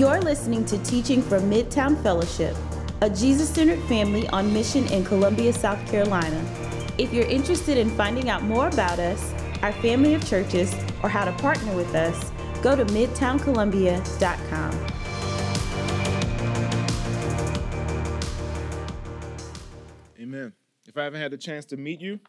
You're listening to teaching from Midtown Fellowship, a Jesus centered family on mission in Columbia, South Carolina. If you're interested in finding out more about us, our family of churches, or how to partner with us, go to midtowncolumbia.com. Amen. If I haven't had the chance to meet you,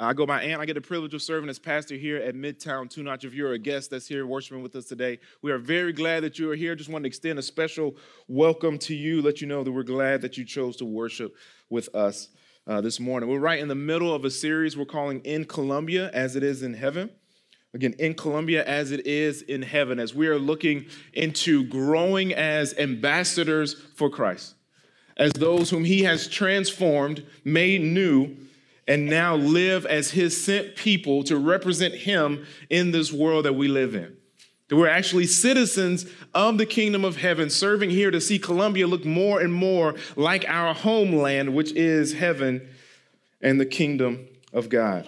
I go by Ant. I get the privilege of serving as pastor here at Midtown Two Notch. If you're a guest that's here worshiping with us today, we are very glad that you are here. Just want to extend a special welcome to you, let you know that we're glad that you chose to worship with us uh, this morning. We're right in the middle of a series we're calling In Columbia as it is in heaven. Again, in Columbia as it is in heaven, as we are looking into growing as ambassadors for Christ, as those whom He has transformed, made new and now live as his sent people to represent him in this world that we live in. That we're actually citizens of the kingdom of heaven, serving here to see Columbia look more and more like our homeland, which is heaven and the kingdom of God.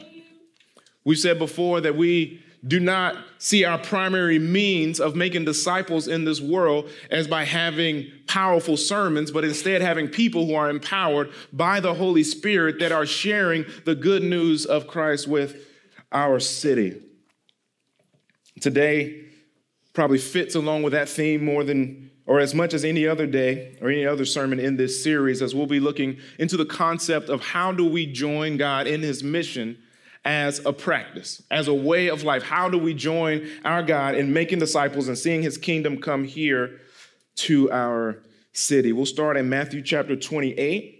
We've said before that we do not see our primary means of making disciples in this world as by having powerful sermons, but instead having people who are empowered by the Holy Spirit that are sharing the good news of Christ with our city. Today probably fits along with that theme more than or as much as any other day or any other sermon in this series as we'll be looking into the concept of how do we join God in his mission as a practice, as a way of life. How do we join our God in making disciples and seeing his kingdom come here to our city? We'll start in Matthew chapter 28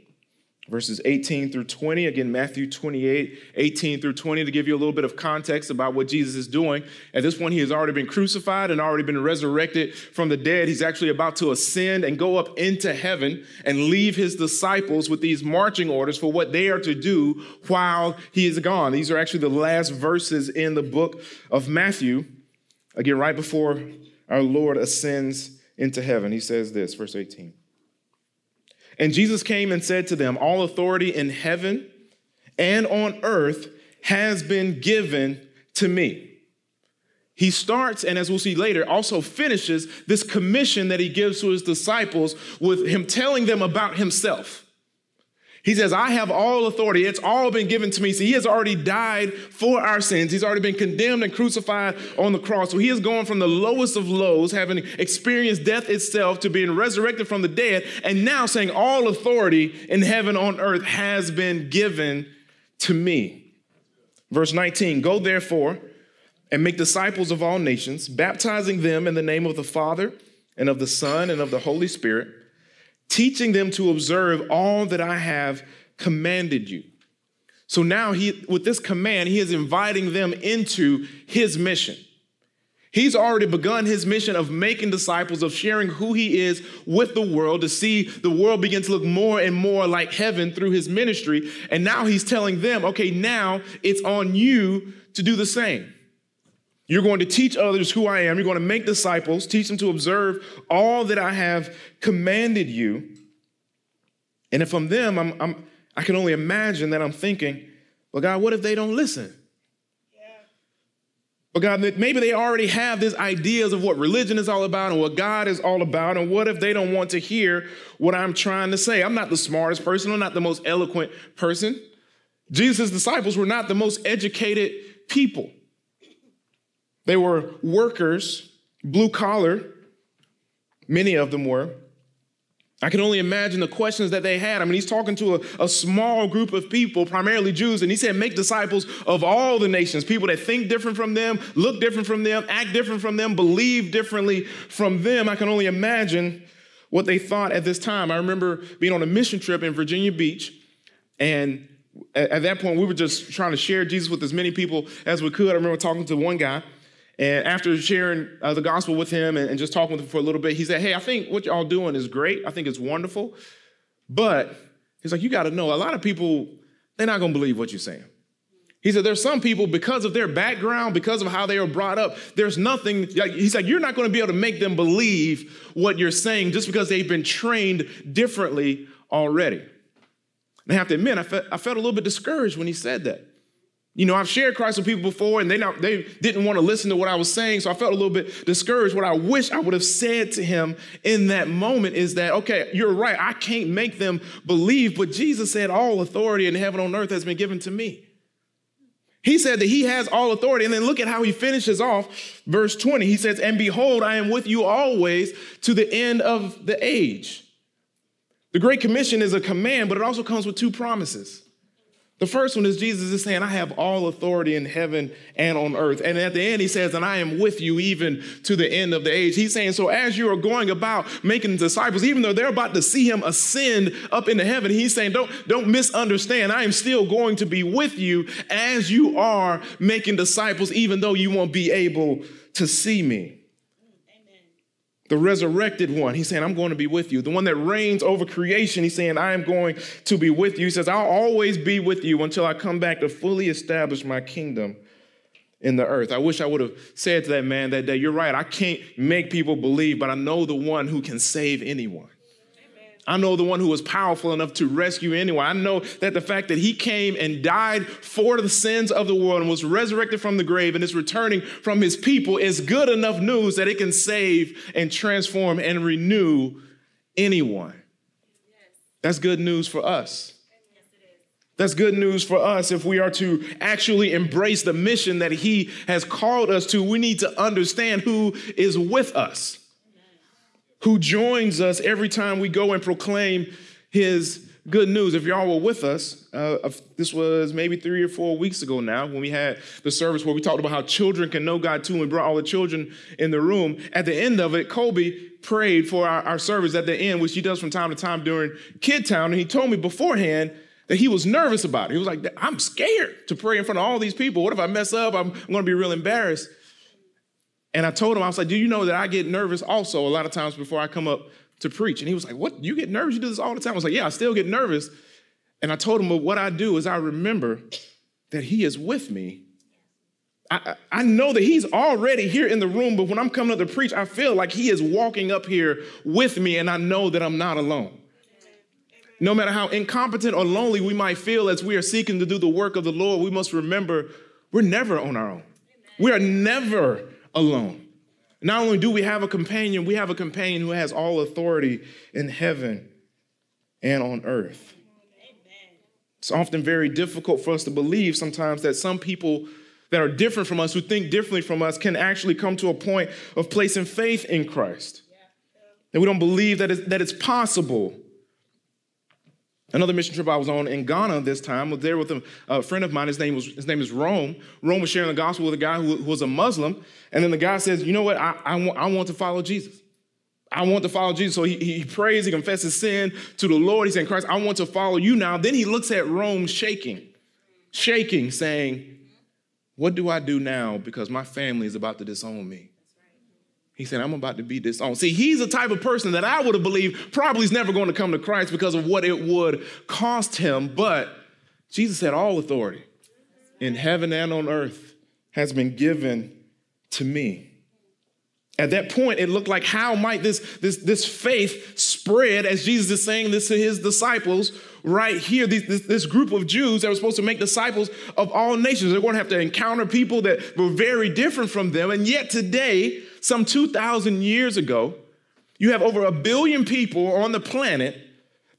verses 18 through 20. Again, Matthew 28, 18 through 20, to give you a little bit of context about what Jesus is doing. At this point, he has already been crucified and already been resurrected from the dead. He's actually about to ascend and go up into heaven and leave his disciples with these marching orders for what they are to do while he is gone. These are actually the last verses in the book of Matthew. Again, right before our Lord ascends into heaven, he says this, verse 18. And Jesus came and said to them, All authority in heaven and on earth has been given to me. He starts, and as we'll see later, also finishes this commission that he gives to his disciples with him telling them about himself. He says, I have all authority. It's all been given to me. So he has already died for our sins. He's already been condemned and crucified on the cross. So he is going from the lowest of lows, having experienced death itself, to being resurrected from the dead, and now saying, All authority in heaven on earth has been given to me. Verse 19 Go therefore and make disciples of all nations, baptizing them in the name of the Father and of the Son and of the Holy Spirit teaching them to observe all that I have commanded you. So now he with this command, he is inviting them into his mission. He's already begun his mission of making disciples, of sharing who he is with the world, to see the world begin to look more and more like heaven through his ministry. And now he's telling them, okay, now it's on you to do the same. You're going to teach others who I am. You're going to make disciples, teach them to observe all that I have commanded you. And if I'm them, I'm, I'm, i can only imagine that I'm thinking, well, God, what if they don't listen? But God, maybe they already have these ideas of what religion is all about and what God is all about. And what if they don't want to hear what I'm trying to say? I'm not the smartest person, I'm not the most eloquent person. Jesus' disciples were not the most educated people. They were workers, blue collar, many of them were. I can only imagine the questions that they had. I mean, he's talking to a, a, small group of people, primarily Jews, and he said, Make disciples of all the nations, people that think different from them, look different from them, act different from them, believe differently from them. I can only imagine what they thought at this time. I remember being on a mission trip in Virginia Beach, and at, at that point, we were just trying to share Jesus with as many people as we could. I remember talking to one guy and after sharing uh, the gospel with him and, and, just talking with him for a little bit, he said, Hey, I think what y'all doing is great. I think it's wonderful. But he's like, You got to know, a lot of people, they're not going to believe what you're saying. He said, There's some people, because of their background, because of how they were brought up, there's nothing, like, he's like, You're not going to be able to make them believe what you're saying just because they've been trained differently already. And I have to admit, I, I felt a little bit discouraged when he said that. You know, I've shared Christ with people before and they, not, they didn't want to listen to what I was saying. So I felt a little bit discouraged. What I wish I would have said to him in that moment is that, okay, you're right. I can't make them believe, but Jesus said, All authority in heaven on earth has been given to me. He said that he has all authority. And then look at how he finishes off verse 20. He says, And behold, I am with you always to the end of the age. The Great Commission is a command, but it also comes with two promises. The first one is Jesus is saying, I have all authority in heaven and on earth. And at the end, he says, and I am with you even to the end of the age. He's saying, so as you are going about making disciples, even though they're about to see him ascend up into heaven, he's saying, don't, don't misunderstand. I am still going to be with you as you are making disciples, even though you won't be able to see me the resurrected one. He's saying, I'm going to be with you. The one that reigns over creation, he's saying, I am going to be with you. He says, I'll always be with you until I come back to fully establish my kingdom in the earth. I wish I would have said to that man that day, You're right, I can't make people believe, but I know the one who can save anyone. I know the one who was powerful enough to rescue anyone. I know that the fact that he came and died for the sins of the world and was resurrected from the grave and is returning from his people is good enough news that it can save and transform and renew anyone. That's good news for us. That's good news for us if we are to actually embrace the mission that he has called us to. We need to understand who is with us who joins us every time we go and proclaim his good news. If y'all were with us, uh, this was maybe three or four weeks ago now when we had the service where we talked about how children can know God too and we brought all the children in the room. At the end of it, Kobe prayed for our, our service at the end, which he does from time to time during Kid Town. And he told me beforehand that he was nervous about it. He was like, I'm scared to pray in front of all these people. What if I mess up? I'm, I'm going to be real embarrassed. And I told him, I was like, do you know that I get nervous also a lot of times before I come up to preach? And he was like, what? You get nervous? You do this all the time? I was like, yeah, I still get nervous. And I told him, but what I do is I remember that he is with me. I, I know that he's already here in the room, but when I'm coming up to preach, I feel like he is walking up here with me, and I know that I'm not alone. No matter how incompetent or lonely we might feel as we are seeking to do the work of the Lord, we must remember we're never on our own. We are never alone. Not only do we have a companion, we have a companion who has all authority in heaven and on earth. It's often very difficult for us to believe sometimes that some people that are different from us, who think differently from us, can actually come to a point of placing faith in Christ. That we don't believe that it's, that it's possible Another mission trip I was on in Ghana this time was there with a, a, friend of mine. His name was his name is Rome. Rome was sharing the gospel with a guy who, who was a Muslim, and then the guy says, "You know what? I, I, want, I want to follow Jesus. I want to follow Jesus." So he, he prays, he confesses sin to the Lord. He's saying, "Christ, I want to follow you now." Then he looks at Rome shaking, shaking, saying, "What do I do now? Because my family is about to disown me." He said, I'm about to be disowned. See, he's the type of person that I would have believed probably is never going to come to Christ because of what it would cost him. But Jesus said, All authority in heaven and on earth has been given to me. At that point, it looked like how might this, this, this faith spread as Jesus is saying this to his disciples right here, this, this, group of Jews that were supposed to make disciples of all nations. They're going to have to encounter people that were very different from them. And yet today, some 2,000 years ago, you have over a billion people on the planet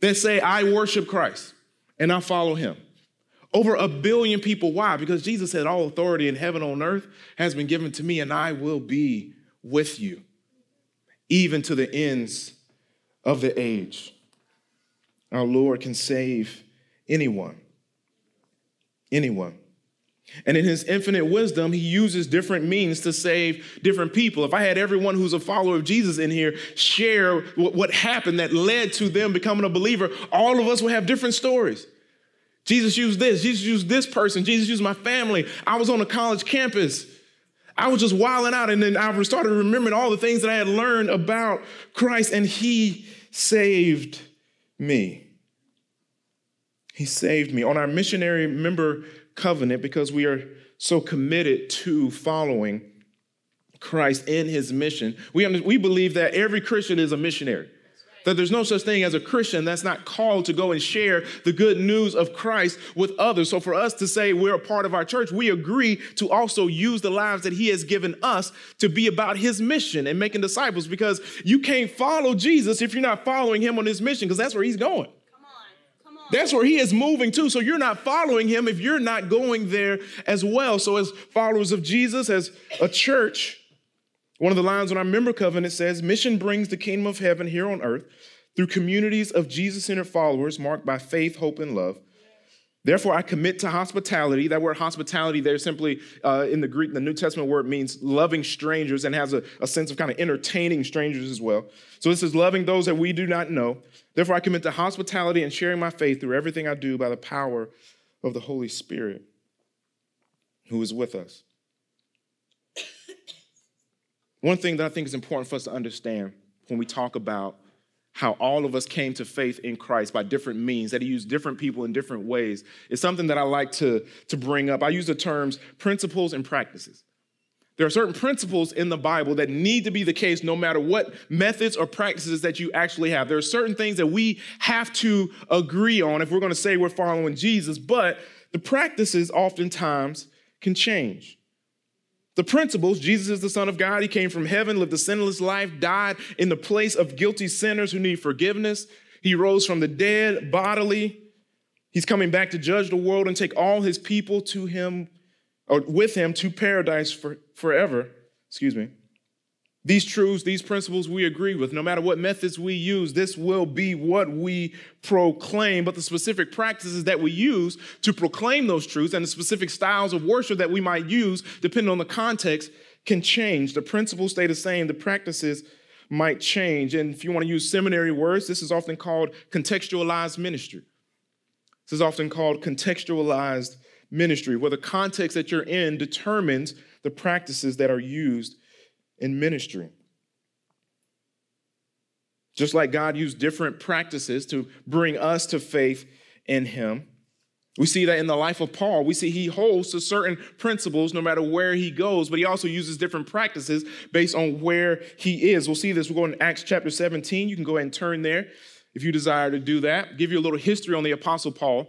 that say, I worship Christ and I follow him. Over a billion people. Why? Because Jesus said, All authority in heaven on earth has been given to me, and I will be with you, even to the ends of the age. Our Lord can save anyone. Anyone. And in his infinite wisdom, he uses different means to save different people. If I had everyone who's a follower of Jesus in here share what happened that led to them becoming a believer, all of us would have different stories. Jesus used this, Jesus used this person, Jesus used my family. I was on a college campus. I was just wilding out, and then I started remembering all the things that I had learned about Christ, and he saved me. He saved me. On our missionary member covenant because we are so committed to following Christ in his mission. We, we believe that every Christian is a missionary. That there's no such thing as a Christian that's not called to go and share the good news of Christ with others. So for us to say we're a part of our church, we agree to also use the lives that He has given us to be about His mission and making disciples because you can't follow Jesus if you're not following Him on His mission because that's where He's going. That's where he is moving to. So you're not following him if you're not going there as well. So, as followers of Jesus, as a church, one of the lines on our member covenant says, Mission brings the kingdom of heaven here on earth through communities of Jesus centered followers marked by faith, hope, and love. Therefore, I commit to hospitality. That word hospitality there simply uh, in the Greek, the New Testament word means loving strangers and has a, a sense of kind of entertaining strangers as well. So this is loving those that we do not know. Therefore, I commit to hospitality and sharing my faith through everything I do by the power of the Holy Spirit who is with us. One thing that I think is important for us to understand when we talk about how all of us came to faith in Christ by different means, that he used different people in different ways, is something that I like to, to bring up. I use the terms principles and practices. There are certain principles in the Bible that need to be the case no matter what methods or practices that you actually have. There are certain things that we have to agree on if we're going to say we're following Jesus, but the practices oftentimes can change. The principles Jesus is the Son of God. He came from heaven, lived a sinless life, died in the place of guilty sinners who need forgiveness. He rose from the dead bodily. He's coming back to judge the world and take all his people to him or with him to paradise for, forever. Excuse me. These truths, these principles we agree with. No matter what methods we use, this will be what we proclaim. But the specific practices that we use to proclaim those truths and the specific styles of worship that we might use, depending on the context, can change. The principles stay the same, the practices might change. And if you want to use seminary words, this is often called contextualized ministry. This is often called contextualized ministry, where the context that you're in determines the practices that are used in ministry. Just like God used different practices to bring us to faith in Him, we see that in the life of Paul. We see he holds to certain principles no matter where he goes, but he also uses different practices based on where he is. We'll see this. We're going to Acts chapter 17. You can go ahead and turn there if you desire to do that. Give you a little history on the Apostle Paul.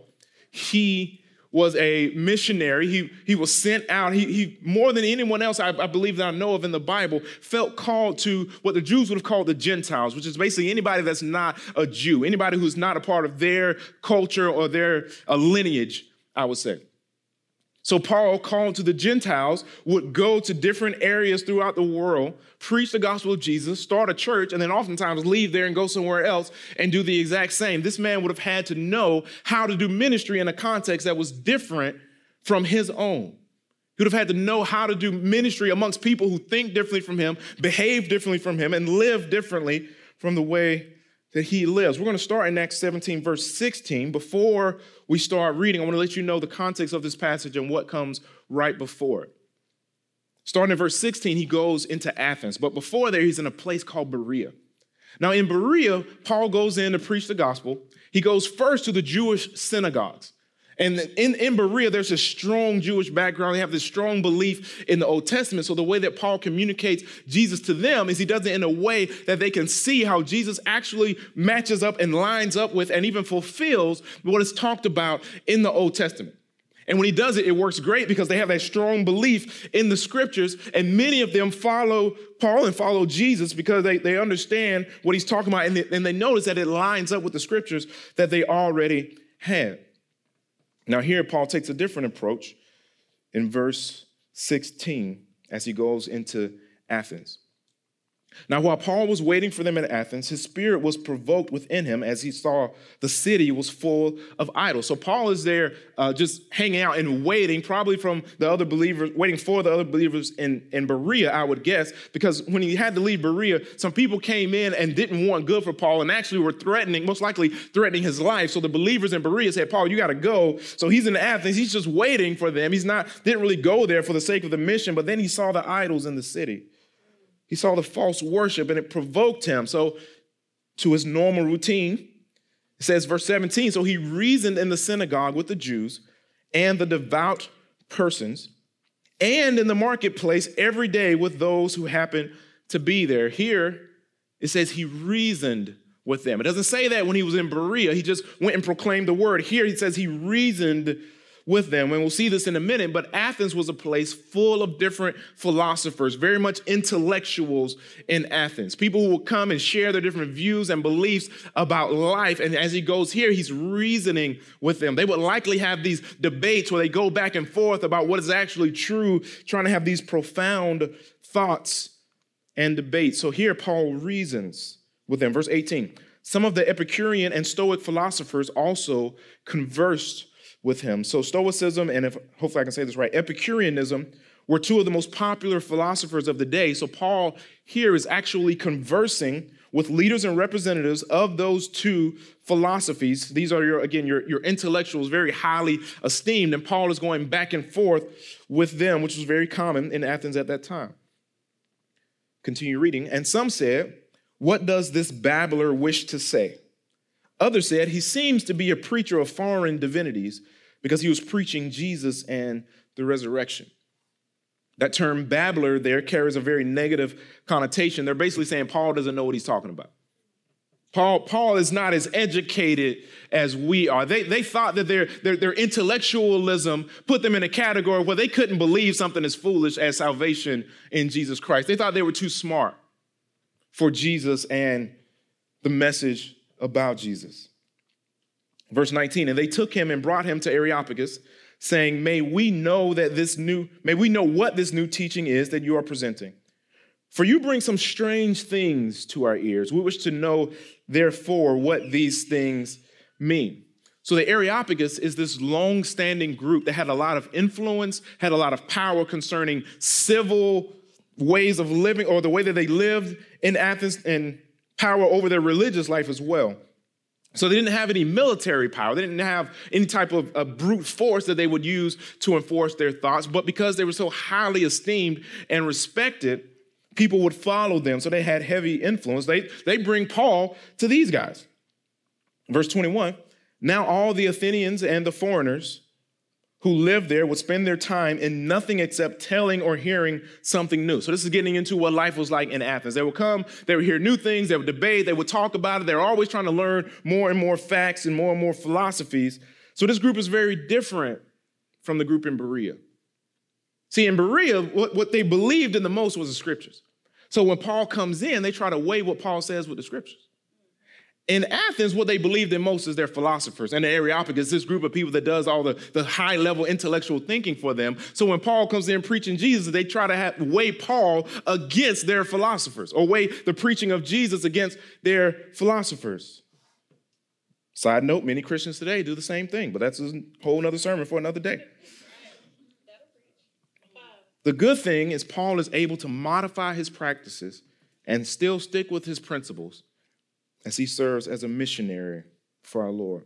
He was a missionary. He, he was sent out. He, he more than anyone else I, I, believe that I know of in the Bible, felt called to what the Jews would have called the Gentiles, which is basically anybody that's not a Jew, anybody who's not a part of their culture or their uh, lineage, I would say. So Paul, called to the Gentiles, would go to different areas throughout the world, preach the gospel of Jesus, start a church, and then oftentimes leave there and go somewhere else and do the exact same. This man would have had to know how to do ministry in a context that was different from his own. He would have had to know how to do ministry amongst people who think differently from him, behave differently from him, and live differently from the way that he lives. We're going to start in Acts 17, verse 16. Before we start reading, I want to let you know the context of this passage and what comes right before it. Starting in verse 16, he goes into Athens, but before there, he's in a place called Berea. Now, in Berea, Paul goes in to preach the gospel. He goes first to the Jewish synagogues. And in, in Berea, there's a strong Jewish background. They have this strong belief in the Old Testament. So the way that Paul communicates Jesus to them is he does it in a way that they can see how Jesus actually matches up and lines up with and even fulfills what is talked about in the Old Testament. And when he does it, it works great because they have that strong belief in the scriptures. And many of them follow Paul and follow Jesus because they, they understand what he's talking about and they, and they notice that it lines up with the scriptures that they already had. Now, here Paul takes a different approach in verse 16 as he goes into Athens. Now, while Paul was waiting for them at Athens, his spirit was provoked within him as he saw the city was full of idols. So, Paul is there uh, just hanging out and waiting, probably from the other believers, waiting for the other believers in, in Berea, I would guess, because when he had to leave Berea, some people came in and didn't want good for Paul and actually were threatening, most likely threatening his life. So, the believers in Berea said, Paul, you got to go. So, he's in Athens, he's just waiting for them. He's not, didn't really go there for the sake of the mission, but then he saw the idols in the city. He saw the false worship and it provoked him. So, to his normal routine, it says, verse 17 So he reasoned in the synagogue with the Jews and the devout persons, and in the marketplace every day with those who happened to be there. Here, it says he reasoned with them. It doesn't say that when he was in Berea, he just went and proclaimed the word. Here he says he reasoned with them. And we'll see this in a minute, but Athens was a place full of different philosophers, very much intellectuals in Athens. People who will come and share their different views and beliefs about life. And as he goes here, he's reasoning with them. They would likely have these debates where they go back and forth about what is actually true, trying to have these profound thoughts and debates. So here Paul reasons with them. Verse 18 Some of the Epicurean and Stoic philosophers also conversed with him. So Stoicism and if hopefully I can say this right, Epicureanism were two of the most popular philosophers of the day. So Paul here is actually conversing with leaders and representatives of those two philosophies. These are your, again, your, your intellectuals, very highly esteemed. And Paul is going back and forth with them, which was very common in Athens at that time. Continue reading. And some said, What does this babbler wish to say? Others said, He seems to be a preacher of foreign divinities because he was preaching Jesus and the resurrection. That term babbler there carries a very negative connotation. They're basically saying Paul doesn't know what he's talking about. Paul, Paul is not as educated as we are. They, they thought that their, their, their intellectualism put them in a category where they couldn't believe something as foolish as salvation in Jesus Christ. They thought they were too smart for Jesus and the message about Jesus. Verse 19, and they took him and brought him to Areopagus, saying, May we know that this new, may we know what this new teaching is that you are presenting. For you bring some strange things to our ears. We wish to know, therefore, what these things mean. So the Areopagus is this long-standing group that had a lot of influence, had a lot of power concerning civil ways of living or the way that they lived in Athens and power over their religious life as well. So they didn't have any military power. They didn't have any type of, of, brute force that they would use to enforce their thoughts. But because they were so highly esteemed and respected, people would follow them. So they had heavy influence. They, they bring Paul to these guys. Verse 21 Now all the Athenians and the foreigners who lived there would spend their time in nothing except telling or hearing something new. So this is getting into what life was like in Athens. They would come, they would hear new things, they would debate, they would talk about it. They're always trying to learn more and more facts and more and more philosophies. So this group is very different from the group in Berea. See, in Berea, what, what they believed in the most was the scriptures. So when Paul comes in, they try to weigh what Paul says with the scriptures. In Athens, what they believed in most is their philosophers. And the Areopagus, this group of people that does all the, the high level intellectual thinking for them. So when Paul comes in preaching Jesus, they try to have, weigh Paul against their philosophers or weigh the preaching of Jesus against their philosophers. Side note, many Christians today do the same thing, but that's a whole other sermon for another day. The good thing is, Paul is able to modify his practices and still stick with his principles as he serves as a missionary for our Lord.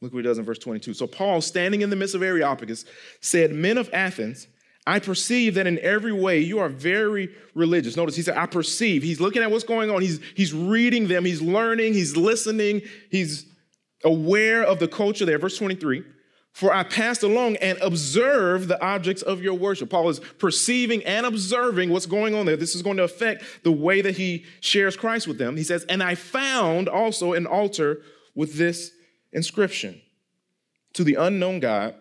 Look what he does in verse 22. So, Paul, standing in the midst of Areopagus, said, Men of Athens, I perceive that in every way you are very religious. Notice he said, I perceive. He's looking at what's going on. He's, he's reading them. He's learning. He's listening. He's aware of the culture there. Verse 23. For I passed along and observed the objects of your worship. Paul is perceiving and observing what's going on there. This is going to affect the way that he shares Christ with them. He says, And I found also an altar with this inscription To the unknown God,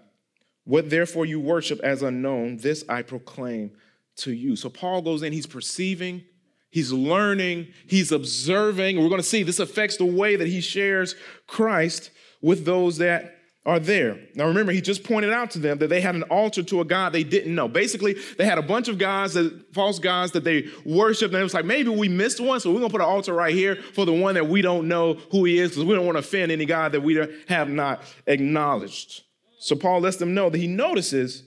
what therefore you worship as unknown, this I proclaim to you. So Paul goes in, he's perceiving, he's learning, he's observing. We're going to see this affects the way that he shares Christ with those that are there. Now remember, he just pointed out to them that they had an altar to a God they didn't know. Basically, they had a bunch of gods, that, false gods that they worshiped, and it was like, maybe we missed one, so we're gonna put an altar right here for the one that we don't know who he is, because we don't want to offend any God that we have not acknowledged. So Paul lets them know that he notices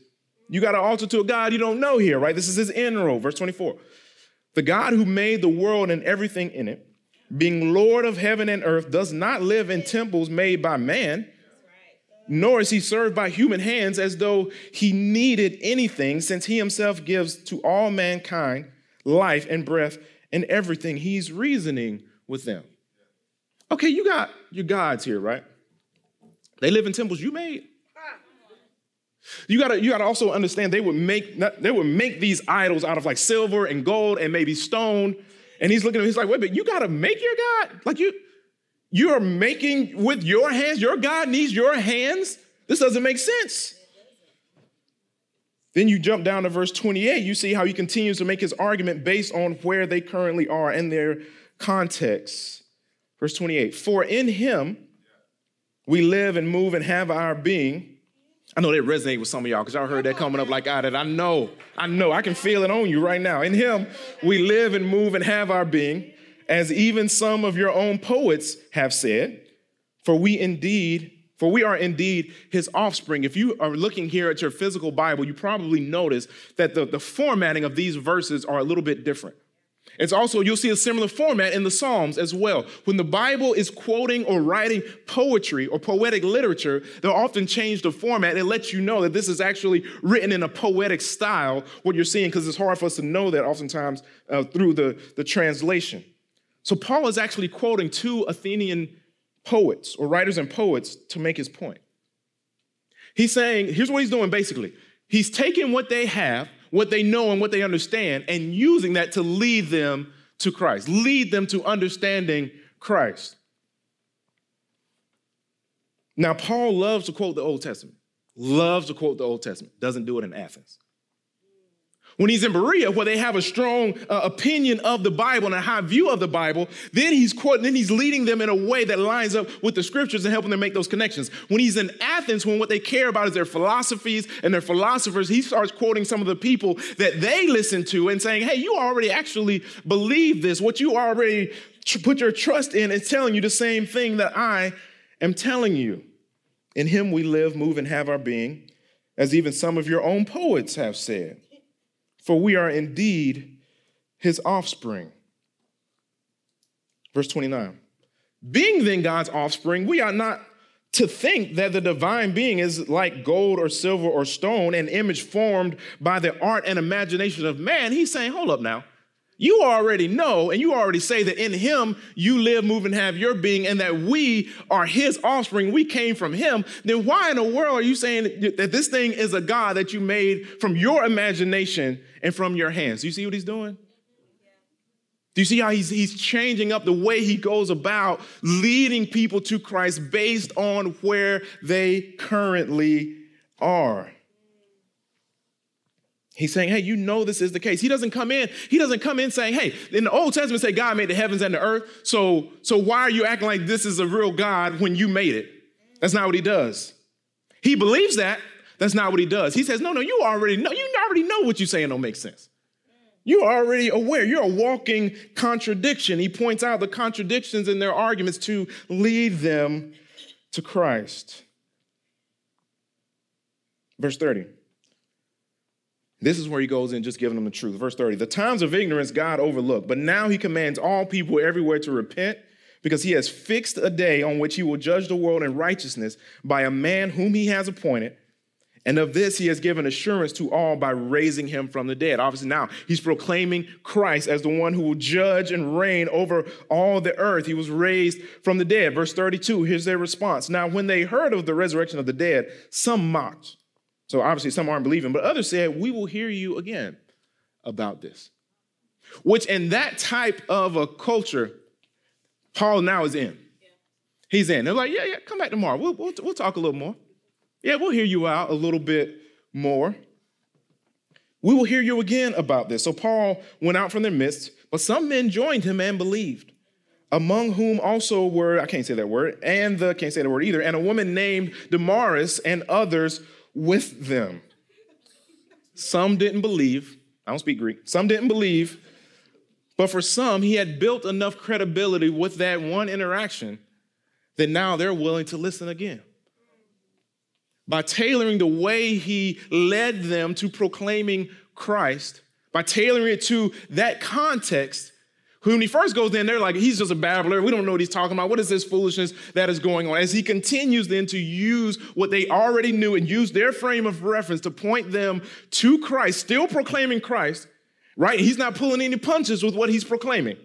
you got an altar to a God you don't know here, right? This is his inroad, verse 24. The God who made the world and everything in it, being Lord of heaven and earth, does not live in temples made by man nor is he served by human hands as though he needed anything, since he himself gives to all mankind life and breath and everything. He's reasoning with them. Okay, you got your gods here, right? They live in temples you made. You gotta, you gotta also understand they would make they would make these idols out of like silver and gold and maybe stone. And he's looking at him, he's like, wait, but you gotta make your God? Like you, You are making with your hands, your God needs your hands. This doesn't make sense. Then you jump down to verse 28. You see how he continues to make his argument based on where they currently are and their context. Verse 28 For in him we live and move and have our being. I know that resonate with some of y'all because y'all heard that coming up like I did. I know, I know, I can feel it on you right now. In him we live and move and have our being, as even some of your own poets have said. For we indeed for we are indeed his offspring. If you are looking here at your physical Bible, you probably notice that the, the formatting of these verses are a little bit different. It's also, you'll see a similar format in the Psalms as well. When the Bible is quoting or writing poetry or poetic literature, they'll often change the format and let you know that this is actually written in a poetic style, what you're seeing, because it's hard for us to know that oftentimes uh, through the, the translation. So Paul is actually quoting two Athenian poets or writers and poets to make his point. He's saying, here's what he's doing basically. He's taking what they have, what they know, and what they understand, and using that to lead them to Christ, lead them to understanding Christ. Now, Paul loves to quote the Old Testament, loves to quote the Old Testament, doesn't do it in Athens. When he's in Berea, where they have a strong uh, opinion of the Bible and a high view of the Bible, then he's quoting, then he's leading them in a way that lines up with the scriptures and helping them make those connections. When he's in Athens, when what they care about is their philosophies and their philosophers, he starts quoting some of the people that they listen to and saying, "Hey, you already actually believe this. What you already tr- put your trust in is telling you the same thing that I am telling you. In Him we live, move, and have our being, as even some of your own poets have said." For we are indeed his offspring. Verse 29. Being then God's offspring, we are not to think that the divine being is like gold or silver or stone, an image formed by the art and imagination of man. He's saying, hold up now. You already know, and you already say that in him you live, move, and have your being, and that we are his offspring. We came from him. Then why in the world are you saying that this thing is a God that you made from your imagination and from your hands? Do you see what he's doing? Do you see how he's, he's changing up the way he goes about leading people to Christ based on where they currently are? He's saying, hey, you know this is the case. He doesn't come in, he doesn't come in saying, hey, in the Old Testament say God made the heavens and the earth. So, so why are you acting like this is a real God when you made it? That's not what he does. He believes that. That's not what he does. He says, no, no, you already know, you already know what you're saying don't make sense. You're already aware. You're a walking contradiction. He points out the contradictions in their arguments to lead them to Christ. Verse 30. This is where he goes in just giving them the truth. Verse 30 The times of ignorance God overlooked, but now he commands all people everywhere to repent because he has fixed a day on which he will judge the world in righteousness by a man whom he has appointed. And of this he has given assurance to all by raising him from the dead. Obviously, now he's proclaiming Christ as the one who will judge and reign over all the earth. He was raised from the dead. Verse 32, here's their response. Now, when they heard of the resurrection of the dead, some mocked. So obviously, some aren't believing, but others said, We will hear you again about this. Which, in that type of a culture, Paul now is in. He's in. They're like, Yeah, yeah, come back tomorrow. We'll, we'll, we'll talk a little more. Yeah, we'll hear you out a little bit more. We will hear you again about this. So Paul went out from their midst, but some men joined him and believed, among whom also were, I can't say that word, and the, can't say the word either, and a woman named Damaris and others with them. Some didn't believe. I don't speak Greek. Some didn't believe. But for some, he had built enough credibility with that one interaction that now they're willing to listen again. By tailoring the way he led them to proclaiming Christ, by tailoring it to that context, when he first goes in, they're like, he's just a babbler. We don't know what he's talking about. What is this foolishness that is going on? As he continues then to use what they already knew and use their frame of reference to point them to Christ, still proclaiming Christ, right? He's not pulling any punches with what he's proclaiming.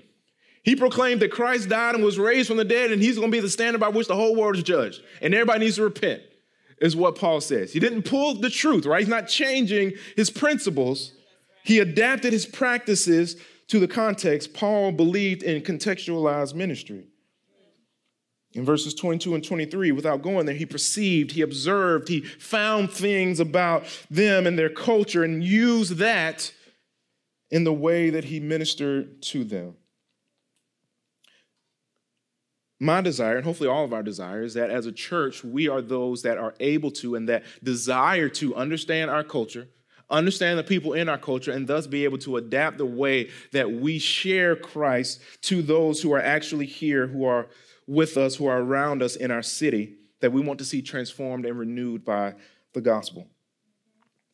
He proclaimed that Christ died and was raised from the dead, and he's going to be the standard by which the whole world is judged. And everybody needs to repent, is what Paul says. He didn't pull the truth, right? He's not changing his principles. He adapted his practices to the context, Paul believed in contextualized ministry. In verses 22 and 23, without going there, he perceived, he observed, he found things about them and their culture and used that in the way that he ministered to them. My desire, and hopefully all of our desire, is that as a church, we are those that are able to and that desire to understand our culture, understand the people in our culture, and thus be able to adapt the way that we share Christ to those who are actually here, who are with us, who are around us in our city, that we want to see transformed and renewed by the gospel.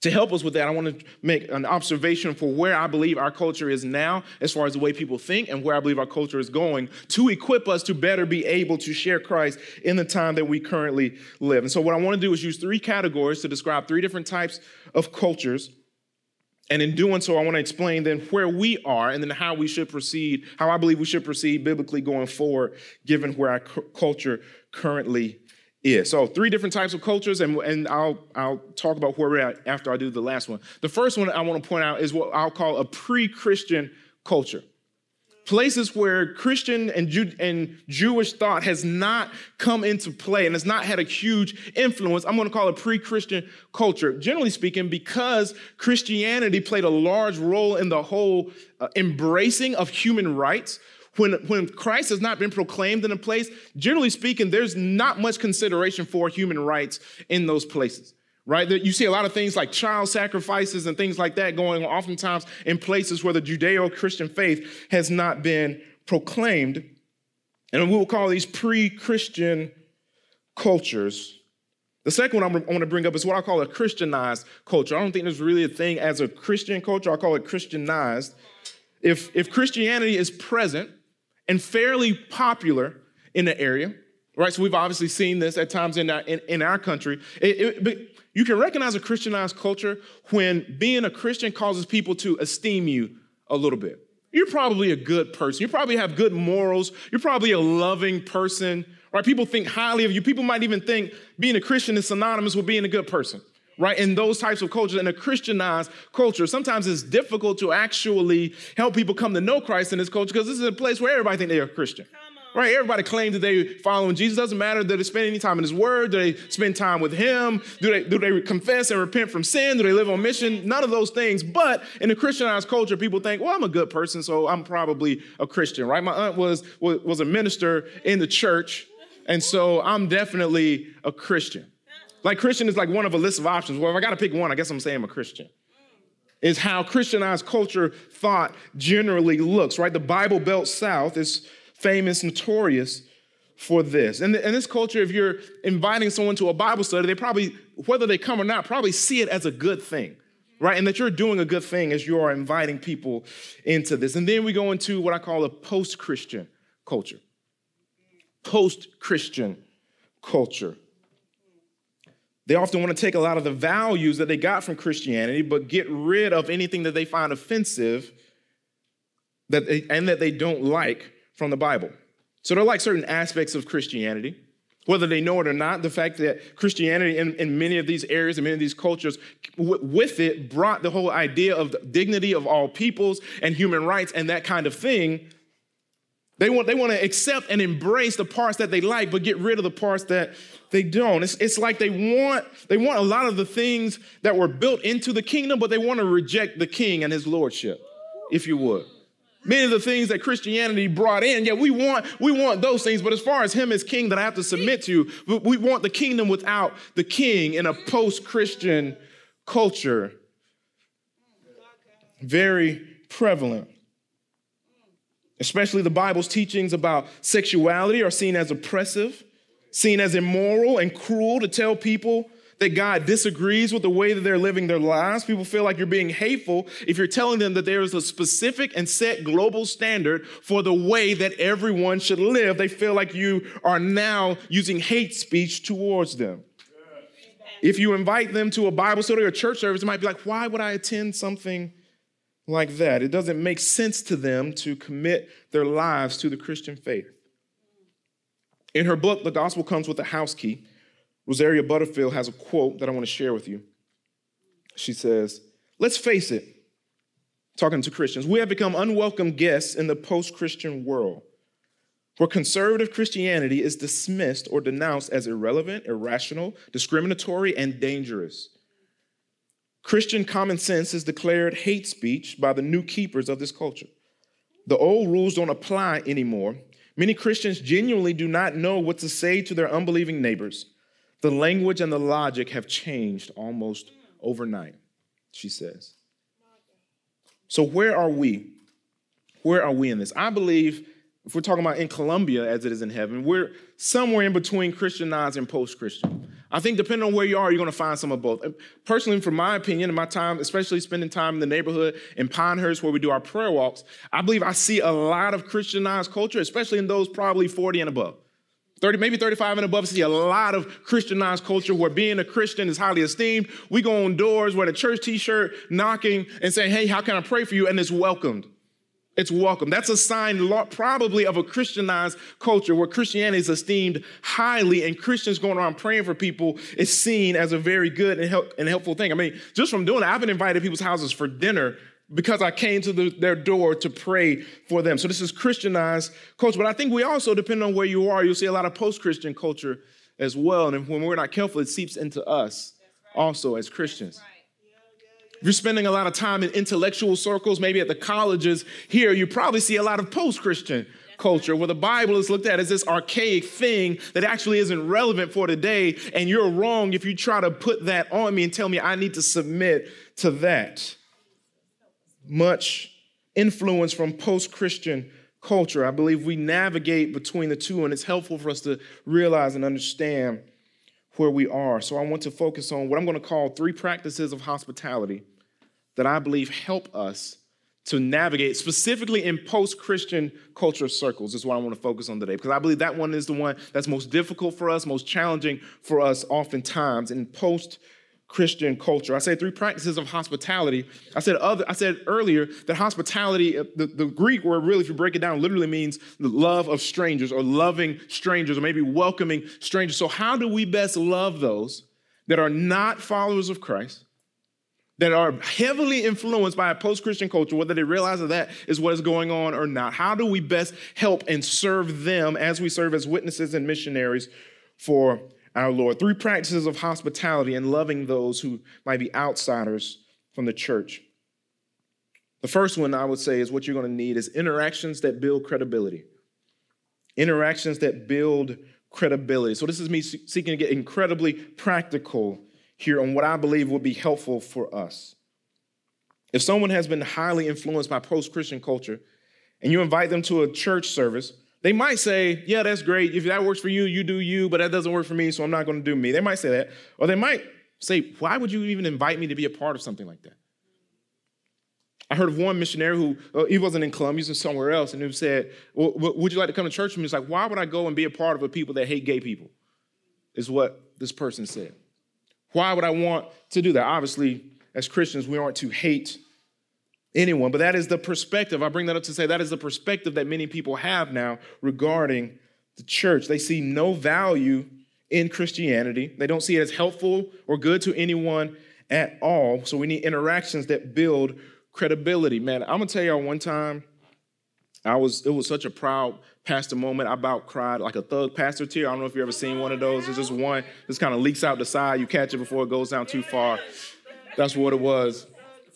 To help us with that, I want to make an observation for where I believe our culture is now, as far as the way people think, and where I believe our culture is going, to equip us to better be able to share Christ in the time that we currently live. And so, what I want to do is use three categories to describe three different types of cultures. And in doing so, I want to explain then where we are and then how we should proceed, how I believe we should proceed biblically going forward, given where our culture currently is. So three different types of cultures, and, and I'll, I'll talk about where we're at after I do the last one. The first one I want to point out is what I'll call a pre-Christian culture. Places where Christian and, Jew, and Jewish thought has not come into play and has not had a huge influence. I'm going to call it pre-Christian culture. Generally speaking, because Christianity played a large role in the whole uh, embracing of human rights, when, when Christ has not been proclaimed in a place, generally speaking, there's not much consideration for human rights in those places, right? You see a lot of things like child sacrifices and things like that going on oftentimes in places where the Judeo Christian faith has not been proclaimed. And we will call these pre Christian cultures. The second one I want to bring up is what I call a Christianized culture. I don't think there's really a thing as a Christian culture, I call it Christianized. If, if Christianity is present, and fairly popular in the area, right? So we've obviously seen this at times in our, in, in our country. It, it, but you can recognize a Christianized culture when being a Christian causes people to esteem you a little bit. You're probably a good person. You probably have good morals. You're probably a loving person, right? People think highly of you. People might even think being a Christian is synonymous with being a good person right? In those types of cultures, in a Christianized culture, sometimes it's difficult to actually help people come to know Christ in this culture because this is a place where everybody thinks they're a Christian. Right? Everybody claims that they following Jesus. Doesn't matter. Do they spend any time in His Word? Do they spend time with Him? Do they do they confess and repent from sin? Do they live on mission? None of those things. But in a Christianized culture, people think, well, I'm a good person, so I'm probably a Christian. Right? My aunt was was, was a minister in the church, and so I'm definitely a Christian. Like Christian is like one of a list of options. Well, if I got to pick one, I guess I'm saying I'm a Christian. Is how Christianized culture thought generally looks, right? The Bible Belt South is famous, notorious for this. And in this culture, if you're inviting someone to a Bible study, they probably, whether they come or not, probably see it as a good thing, right? And that you're doing a good thing as you are inviting people into this. And then we go into what I call a post Christian culture. Post Christian culture. They often want to take a lot of the values that they got from Christianity, but get rid of anything that they find offensive that they, and that they don't like from the Bible. So they're like certain aspects of Christianity, whether they know it or not. The fact that Christianity in, in many of these areas and many of these cultures, w- with it, brought the whole idea of the dignity of all peoples and human rights and that kind of thing. They want, they want to accept and embrace the parts that they like, but get rid of the parts that they don't. It's, it's like they want, they want a lot of the things that were built into the kingdom, but they want to reject the king and his lordship, if you would. Many of the things that Christianity brought in, yeah, we want, we want those things, but as far as him as king that I have to submit to, we want the kingdom without the king in a post-Christian culture. Very prevalent. Especially the Bible's teachings about sexuality are seen as oppressive seen as immoral and cruel to tell people that God disagrees with the way that they're living their lives. People feel like you're being hateful if you're telling them that there is a specific and set global standard for the way that everyone should live. They feel like you are now using hate speech towards them. If you invite them to a Bible study or church service, it might be like, why would I attend something like that? It doesn't make sense to them to commit their lives to the Christian faith. In her book, The Gospel Comes with a House Key, Rosaria Butterfield has a quote that I want to share with you. She says, Let's face it, talking to Christians, we have become unwelcome guests in the post Christian world. where conservative Christianity is dismissed or denounced as irrelevant, irrational, discriminatory, and dangerous. Christian common sense is declared hate speech by the new keepers of this culture. The old rules don't apply anymore. Many Christians genuinely do not know what to say to their unbelieving neighbors. The language and the logic have changed almost overnight, she says. So, where are we? Where are we in this? I believe if we're talking about in Columbia as it is in heaven, we're somewhere in between Christianized and post Christian. I think depending on where you are, you're going to find some of both. Personally, from my opinion, and my time, especially spending time in the neighborhood in Pinehurst where we do our prayer walks, I believe I see a lot of Christianized culture, especially in those probably 40 and above. 30, maybe 35 and above, see a lot of Christianized culture where being a Christian is highly esteemed. We go on doors wearing a church t-shirt, knocking and saying, hey, how can I pray for you? And it's welcomed. It's welcome. That's a sign probably of a Christianized culture where Christianity is esteemed highly and Christians going around praying for people is seen as a very good and, help, and helpful thing. I mean, just from doing it, I've been invited to people's houses for dinner because I came to the, their door to pray for them. So this is Christianized culture. But I think we also, depending on where you are, you'll see a lot of post-Christian culture as well. And when we're not careful, it seeps into us also as Christians. If you're spending a lot of time in intellectual circles, maybe at the colleges here, you probably see a lot of post Christian culture where the Bible is looked at as this archaic thing that actually isn't relevant for today. And you're wrong if you try to put that on me and tell me I need to submit to that. Much influence from post Christian culture. I believe we navigate between the two, and it's helpful for us to realize and understand where we are. So I want to focus on what I'm going to call three practices of hospitality that I believe help us to navigate, specifically in post Christian culture circles, is what I want to focus on today. Because I believe that one is the one that's most difficult for us, most challenging for us, oftentimes in post Christian culture. I said three practices of hospitality. I said other. I said earlier that hospitality, uh, the, the Greek word really, if you break it down, literally means the love of strangers or loving strangers or maybe welcoming strangers. So how do we best love those that are not followers of Christ? That are heavily influenced by a post Christian culture, whether they realize that that is what is going on or not. How do we best help and serve them as we serve as witnesses and missionaries for our Lord. Three practices of hospitality and loving those who might be outsiders from the church. The first one I would say is what you're going to need is interactions that build credibility. Interactions that build credibility. So this is me seeking to get incredibly practical here on what I believe would be helpful for us. If someone has been highly influenced by post-Christian culture and you invite them to a church service, they might say, Yeah, that's great. If that works for you, you do you, but that doesn't work for me, so I'm not going to do me. They might say that. Or they might say, Why would you even invite me to be a part of something like that? I heard of one missionary who, uh, he wasn't in Columbia, he was somewhere else, and he said, well, Would you like to come to church with me? He's like, Why would I go and be a part of a people that hate gay people? Is what this person said. Why would I want to do that? Obviously, as Christians, we aren't to hate anyone. But that is the perspective. I bring that up to say that is the perspective that many people have now regarding the church. They see no value in Christianity, they don't see it as helpful or good to anyone at all. So we need interactions that build credibility. Man, I'm gonna tell y'all one time. I was, it was such a proud pastor moment. I about cried like a thug pastor tear. I don't know if you've ever seen one of those. It's just one, just kind of leaks out the side. You catch it before it goes down too far. That's what it was.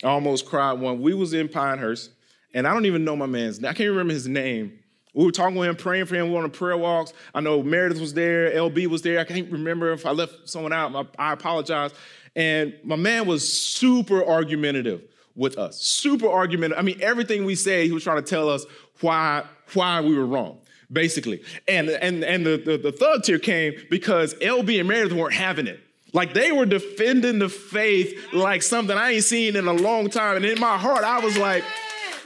I almost cried one. We was in Pinehurst, and I don't even know my man's name. I can't remember his name. We were talking with him, praying for him. We were on the prayer walks. I know Meredith was there, LB was there. I can't remember if I left someone out. I apologize. And my man was super argumentative with us. Super argumentative. I mean, everything we said, he was trying to tell us why, why we were wrong basically. And and and the, the, the third tear came because LB and Meredith weren't having it. Like they were defending the faith like something I ain't seen in a long time. And in my heart, I was like,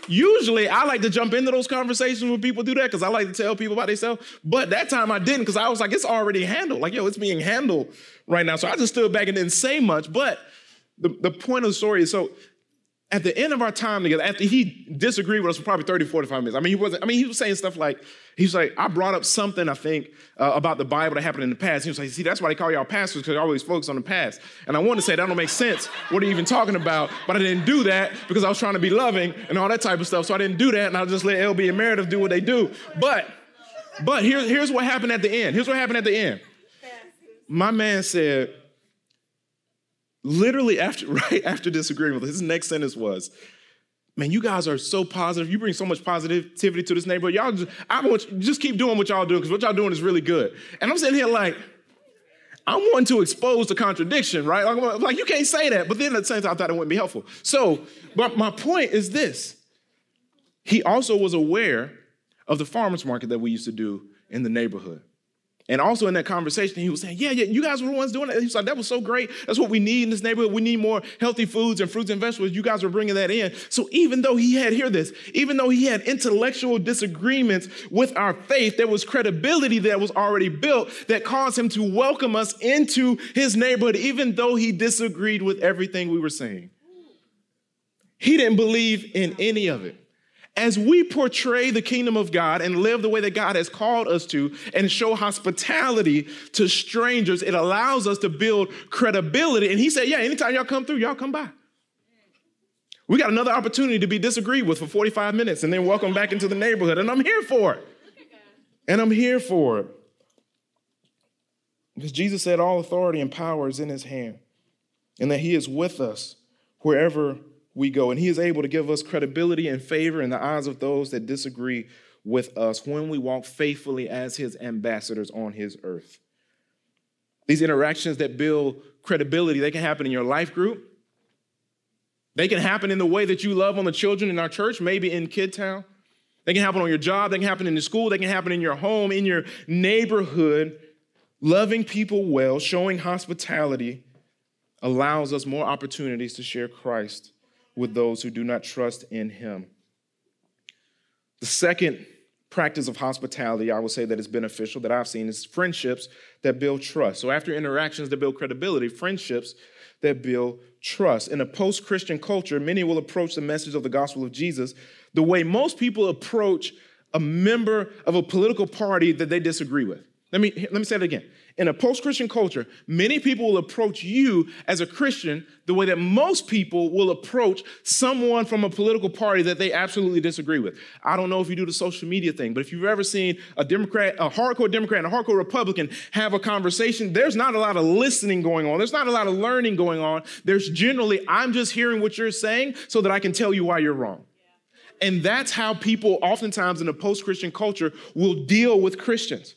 usually I like to jump into those conversations when people do that because I like to tell people about themselves. But that time I didn't because I was like, it's already handled. Like, yo, it's being handled right now. So I just stood back and didn't say much. But the, the point of the story is so at the end of our time together, after he disagreed with us for probably 30, 45 minutes, I mean, he wasn't, I mean, he was saying stuff like, he's like, I brought up something, I think, uh, about the Bible that happened in the past. He was like, see, that's why they call y'all pastors, because you always focus on the past. And I wanted to say, that don't make sense. What are you even talking about? But I didn't do that because I was trying to be loving and all that type of stuff. So I didn't do that, and I just let LB and Meredith do what they do. But But here, here's what happened at the end. Here's what happened at the end. My man said, literally after right after disagreeing with his next sentence was, man, you guys are so positive. You bring so much positivity to this neighborhood. Y'all just, I want you, just keep doing what y'all doing because what y'all doing is really good. And I'm sitting here like, I'm wanting to expose the contradiction, right? Like, like, you can't say that. But then at the same time, I thought it wouldn't be helpful. So, but my point is this. He also was aware of the farmer's market that we used to do in the neighborhood. And also in that conversation, he was saying, Yeah, yeah, you guys were the ones doing it. He was like, That was so great. That's what we need in this neighborhood. We need more healthy foods and fruits and vegetables. You guys were bringing that in. So even though he had, hear this, even though he had intellectual disagreements with our faith, there was credibility that was already built that caused him to welcome us into his neighborhood, even though he disagreed with everything we were saying. He didn't believe in any of it. As we portray the kingdom of God and live the way that God has called us to and show hospitality to strangers, it allows us to build credibility. And he said, Yeah, anytime y'all come through, y'all come by. We got another opportunity to be disagreed with for 45 minutes and then welcome back into the neighborhood. And I'm here for it. And I'm here for it. Because Jesus said, All authority and power is in his hand, and that he is with us wherever we go. And he is able to give us credibility and favor in the eyes of those that disagree with us when we walk faithfully as his ambassadors on his earth. These interactions that build credibility, they can happen in your life group. They can happen in the way that you love on the children in our church, maybe in Kid Town. They can happen on your job, they can happen in the school, they can happen in your home, in your neighborhood. Loving people well, showing hospitality allows us more opportunities to share Christ with those who do not trust in him. The second practice of hospitality, I would say that is beneficial that I've seen is friendships that build trust. So after interactions that build credibility, friendships that build trust. In a post Christian culture, many will approach the message of the gospel of Jesus the way most people approach a member of a political party that they disagree with. Let me, let me say it again. In a post Christian culture, many people will approach you as a Christian the way that most people will approach someone from a political party that they absolutely disagree with. I don't know if you do the social media thing, but if you've ever seen a Democrat, a hardcore Democrat, and a hardcore Republican have a conversation, there's not a lot of listening going on. There's not a lot of learning going on. There's generally, I'm just hearing what you're saying so that I can tell you why you're wrong. And that's how people, oftentimes in a post Christian culture, will deal with Christians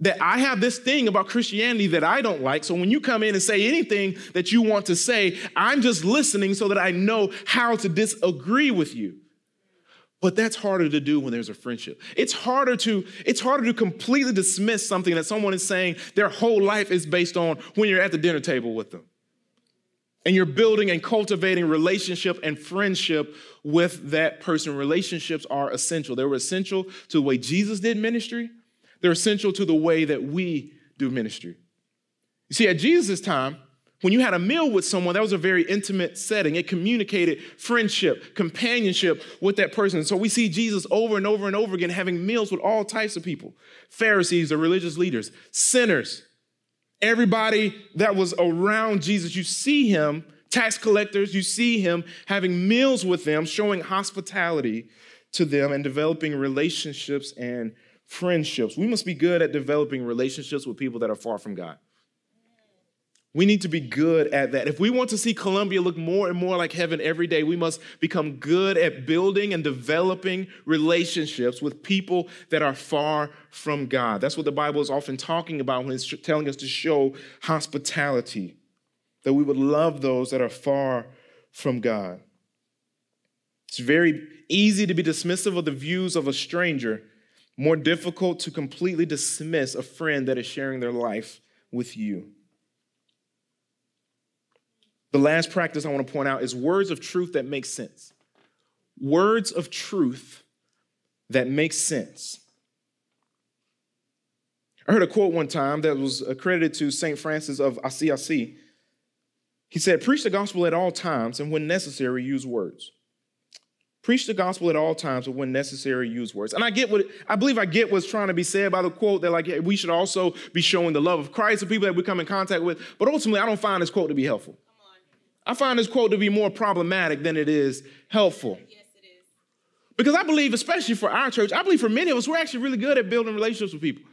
that I have this thing about Christianity that I don't like. So when you come in and say anything that you want to say, I'm just listening so that I know how to disagree with you. But that's harder to do when there's a friendship. It's harder to it's harder to completely dismiss something that someone is saying their whole life is based on when you're at the dinner table with them. And you're building and cultivating relationship and friendship with that person. Relationships are essential. They were essential to the way Jesus did ministry. They're essential to the way that we do ministry. You see, at Jesus' time, when you had a meal with someone, that was a very intimate setting. It communicated friendship, companionship with that person. So we see Jesus over and over and over again having meals with all types of people Pharisees, the religious leaders, sinners, everybody that was around Jesus. You see him, tax collectors, you see him having meals with them, showing hospitality to them and developing relationships and friendships. We must be good at developing relationships with people that are far from God. We need to be good at that. If we want to see Columbia look more and more like heaven every day, we must become good at building and developing relationships with people that are far from God. That's what the Bible is often talking about when it's telling us to show hospitality, that we would love those that are far from God. It's very easy to be dismissive of the views of a stranger more difficult to completely dismiss a friend that is sharing their life with you. The last practice I want to point out is words of truth that make sense. Words of truth that make sense. I heard a quote one time that was accredited to St. Francis of Assisi. He said, Preach the gospel at all times, and when necessary, use words. Preach the gospel at all times, but when necessary, use words. And I get what I believe I get what's trying to be said by the quote that like we should also be showing the love of Christ to people that we come in contact with. But ultimately, I don't find this quote to be helpful. I find this quote to be more problematic than it is helpful. Yes, it is. Because I believe, especially for our church, I believe for many of us, we're actually really good at building relationships with people.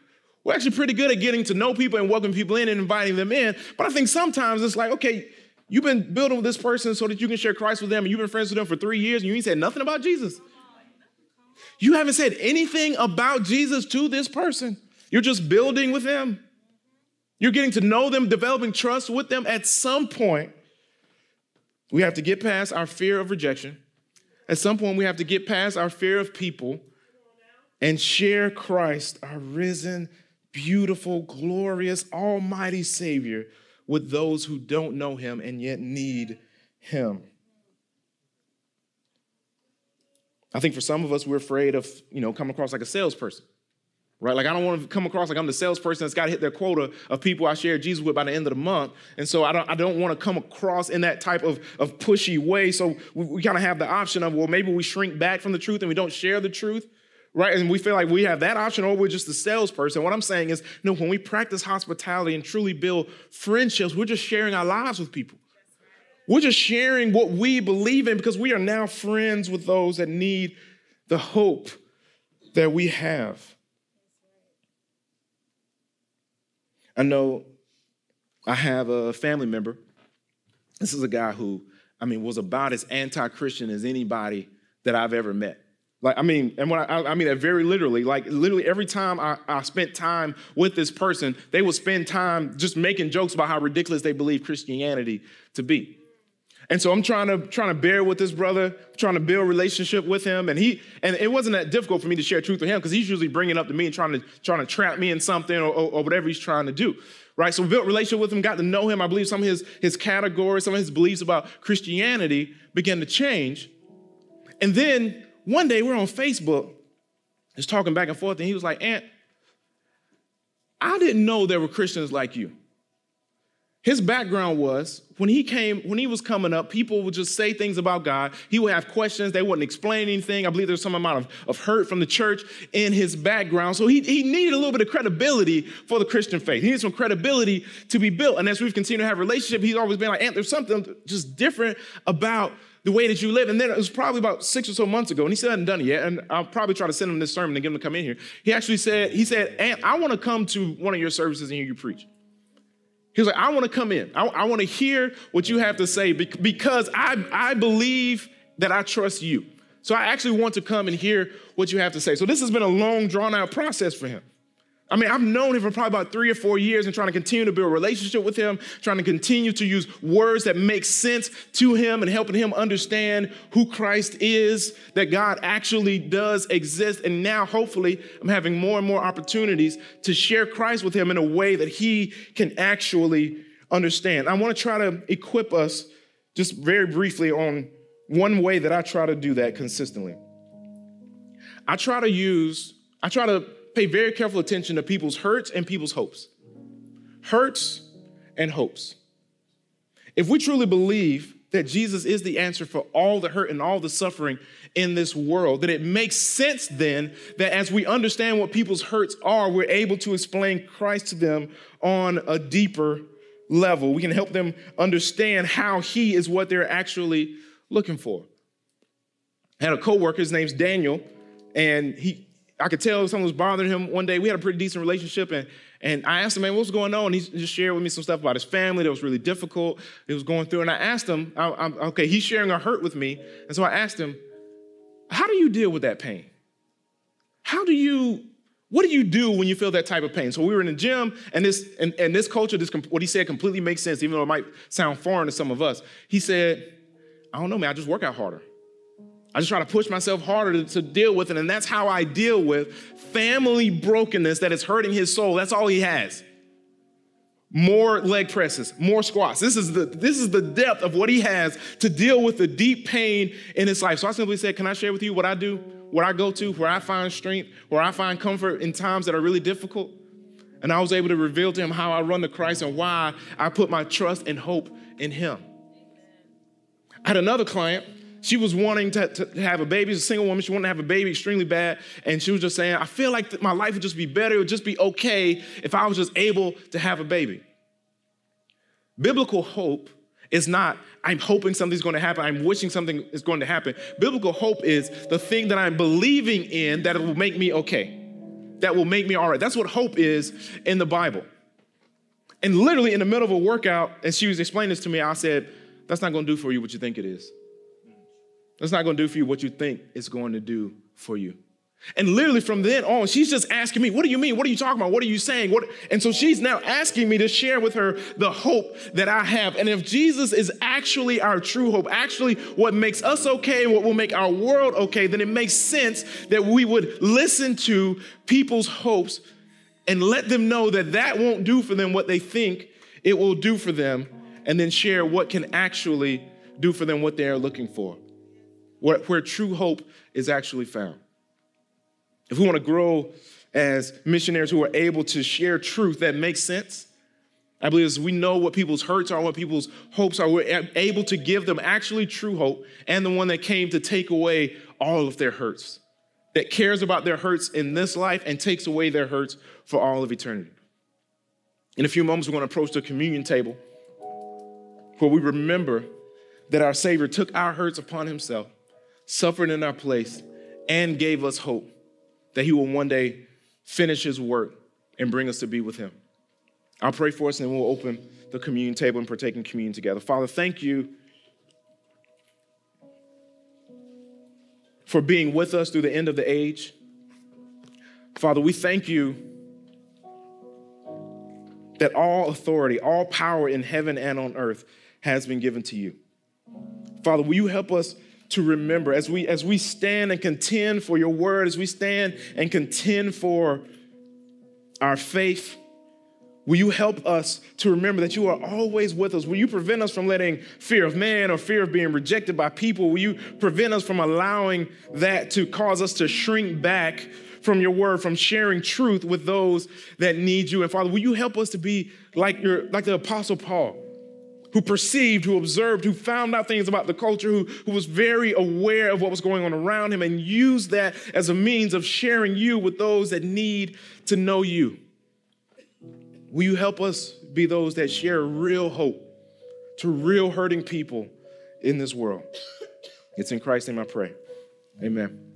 We're actually pretty good at getting to know people and welcoming people in and inviting them in. But I think sometimes it's like, okay, you've been building with this person so that you can share Christ with them, and you've been friends with them for three years, and you ain't said nothing about Jesus. You haven't said anything about Jesus to this person. You're just building with them. You're getting to know them, developing trust with them. At some point, we have to get past our fear of rejection. At some point, we have to get past our fear of people and share Christ, our risen, beautiful, glorious, almighty Savior, with those who don't know Him and yet need Him. I think for some of us, we're afraid of, you know, coming across like a salesperson right? Like I don't want to come across like I'm the salesperson that's got to hit their quota of people I share Jesus with by the end of the month. And so I don't, I don't want to come across in that type of, of pushy way. So we, we kind of have the option of, well, maybe we shrink back from the truth and we don't share the truth. Right, and we feel like we have that option, or we're just the salesperson. What I'm saying is, no, when we practice hospitality and truly build friendships, we're just sharing our lives with people. We're just sharing what we believe in because we are now friends with those that need the hope that we have. I know I have a family member. This is a guy who, I mean, was about as anti Christian as anybody that I've ever met. Like, I mean, and when I, I mean that very literally, like literally every time I, I spent time with this person, they would spend time just making jokes about how ridiculous they believe Christianity to be. And so I'm trying to trying to bear with this brother, trying to build relationship with him, and he and it wasn't that difficult for me to share truth with him because he's usually bringing up to me and trying to trying to trap me in something or, or, or, whatever he's trying to do, right? So built relationship with him, got to know him. I believe some of his his categories, some of his beliefs about Christianity began to change, and then one day we're on Facebook, just talking back and forth, and he was like, "Aunt, I didn't know there were Christians like you." His background was when he came, when he was coming up, people would just say things about God. He would have questions. They wouldn't explain anything. I believe there's some amount of, of hurt from the church in his background. So he, he needed a little bit of credibility for the Christian faith. He needed some credibility to be built. And as we've continued to have relationship, he's always been like, Aunt, there's something just different about the way that you live. And then it was probably about six or so months ago, and he still hadn't done it yet. And I'll probably try to send him this sermon and get him to come in here. He actually said, he said, Aunt, I want to come to one of your services and hear you preach. He was like, I want to come in. I, I want to hear what you have to say because I, I believe that I trust you. So I actually want to come and hear what you have to say. So this has been a long, drawn out process for him. I mean, I've known him for probably about three or four years and trying to continue to build a relationship with him, trying to continue to use words that make sense to him and helping him understand who Christ is, that God actually does exist. And now, hopefully, I'm having more and more opportunities to share Christ with him in a way that he can actually understand. I want to try to equip us just very briefly on one way that I try to do that consistently. I try to use, I try to pay very careful attention to people's hurts and people's hopes. Hurts and hopes. If we truly believe that Jesus is the answer for all the hurt and all the suffering in this world, then it makes sense then that as we understand what people's hurts are, we're able to explain Christ to them on a deeper level. We can help them understand how he is what they're actually looking for. I had a coworker, his name's Daniel, and he I could tell something was bothering him one day. We had a pretty decent relationship, and, and I asked him, man, what's going on? He just shared with me some stuff about his family that was really difficult. He was going through, and I asked him, i'm okay, he's sharing a hurt with me. And so I asked him, how do you deal with that pain? How do you, what do you do when you feel that type of pain? So we were in the gym, and this, and, and this culture, this, what he said completely makes sense, even though it might sound foreign to some of us. He said, I don't know, man, I just work out harder. I just try to push myself harder to, to, deal with it. And that's how I deal with family brokenness that is hurting his soul. That's all he has. More leg presses, more squats. This is the this is the depth of what he has to deal with the deep pain in his life. So I simply said, Can I share with you what I do, what I go to, where I find strength, where I find comfort in times that are really difficult? And I was able to reveal to him how I run to Christ and why I put my trust and hope in him. I had another client she was wanting to, to, have a baby. She's a single woman. She wanted to have a baby extremely bad. And she was just saying, I feel like my life would just be better. It would just be okay if I was just able to have a baby. Biblical hope is not, I'm hoping something's going to happen. I'm wishing something is going to happen. Biblical hope is the thing that I'm believing in that will make me okay, that will make me all right. That's what hope is in the Bible. And literally in the middle of a workout, and she was explaining this to me, I said, That's not going to do for you what you think it is. That's not going to do for you what you think it's going to do for you. And literally from then on, she's just asking me, What do you mean? What are you talking about? What are you saying? What? And so she's now asking me to share with her the hope that I have. And if Jesus is actually our true hope, actually what makes us okay and what will make our world okay, then it makes sense that we would listen to people's hopes and let them know that that won't do for them what they think it will do for them, and then share what can actually do for them what they are looking for, where, where true hope is actually found. If we want to grow as missionaries who are able to share truth that makes sense, I believe as we know what people's hurts are, what people's hopes are, we're able to give them actually true hope and the one that came to take away all of their hurts, that cares about their hurts in this life and takes away their hurts for all of eternity. In a few moments, we're going to approach the communion table where we remember that our Savior took our hurts upon himself, suffered in our place, and gave us hope that he will one day finish his work and bring us to be with him. I'll pray for us and we'll open the communion table and partake in communion together. Father, thank you for being with us through the end of the age. Father, we thank you that all authority, all power in heaven and on earth has been given to you. Father, will you help us to remember as we as we stand and contend for your word, as we stand and contend for our faith, will you help us to remember that you are always with us? Will you prevent us from letting fear of man or fear of being rejected by people? Will you prevent us from allowing that to cause us to shrink back from your word, from sharing truth with those that need you? And Father, will you help us to be like your like the apostle Paul? Who perceived, who observed, who found out things about the culture, who, who was very aware of what was going on around him, and used that as a means of sharing you with those that need to know you. Will you help us be those that share real hope to real hurting people in this world? It's in Christ's name I pray. Amen.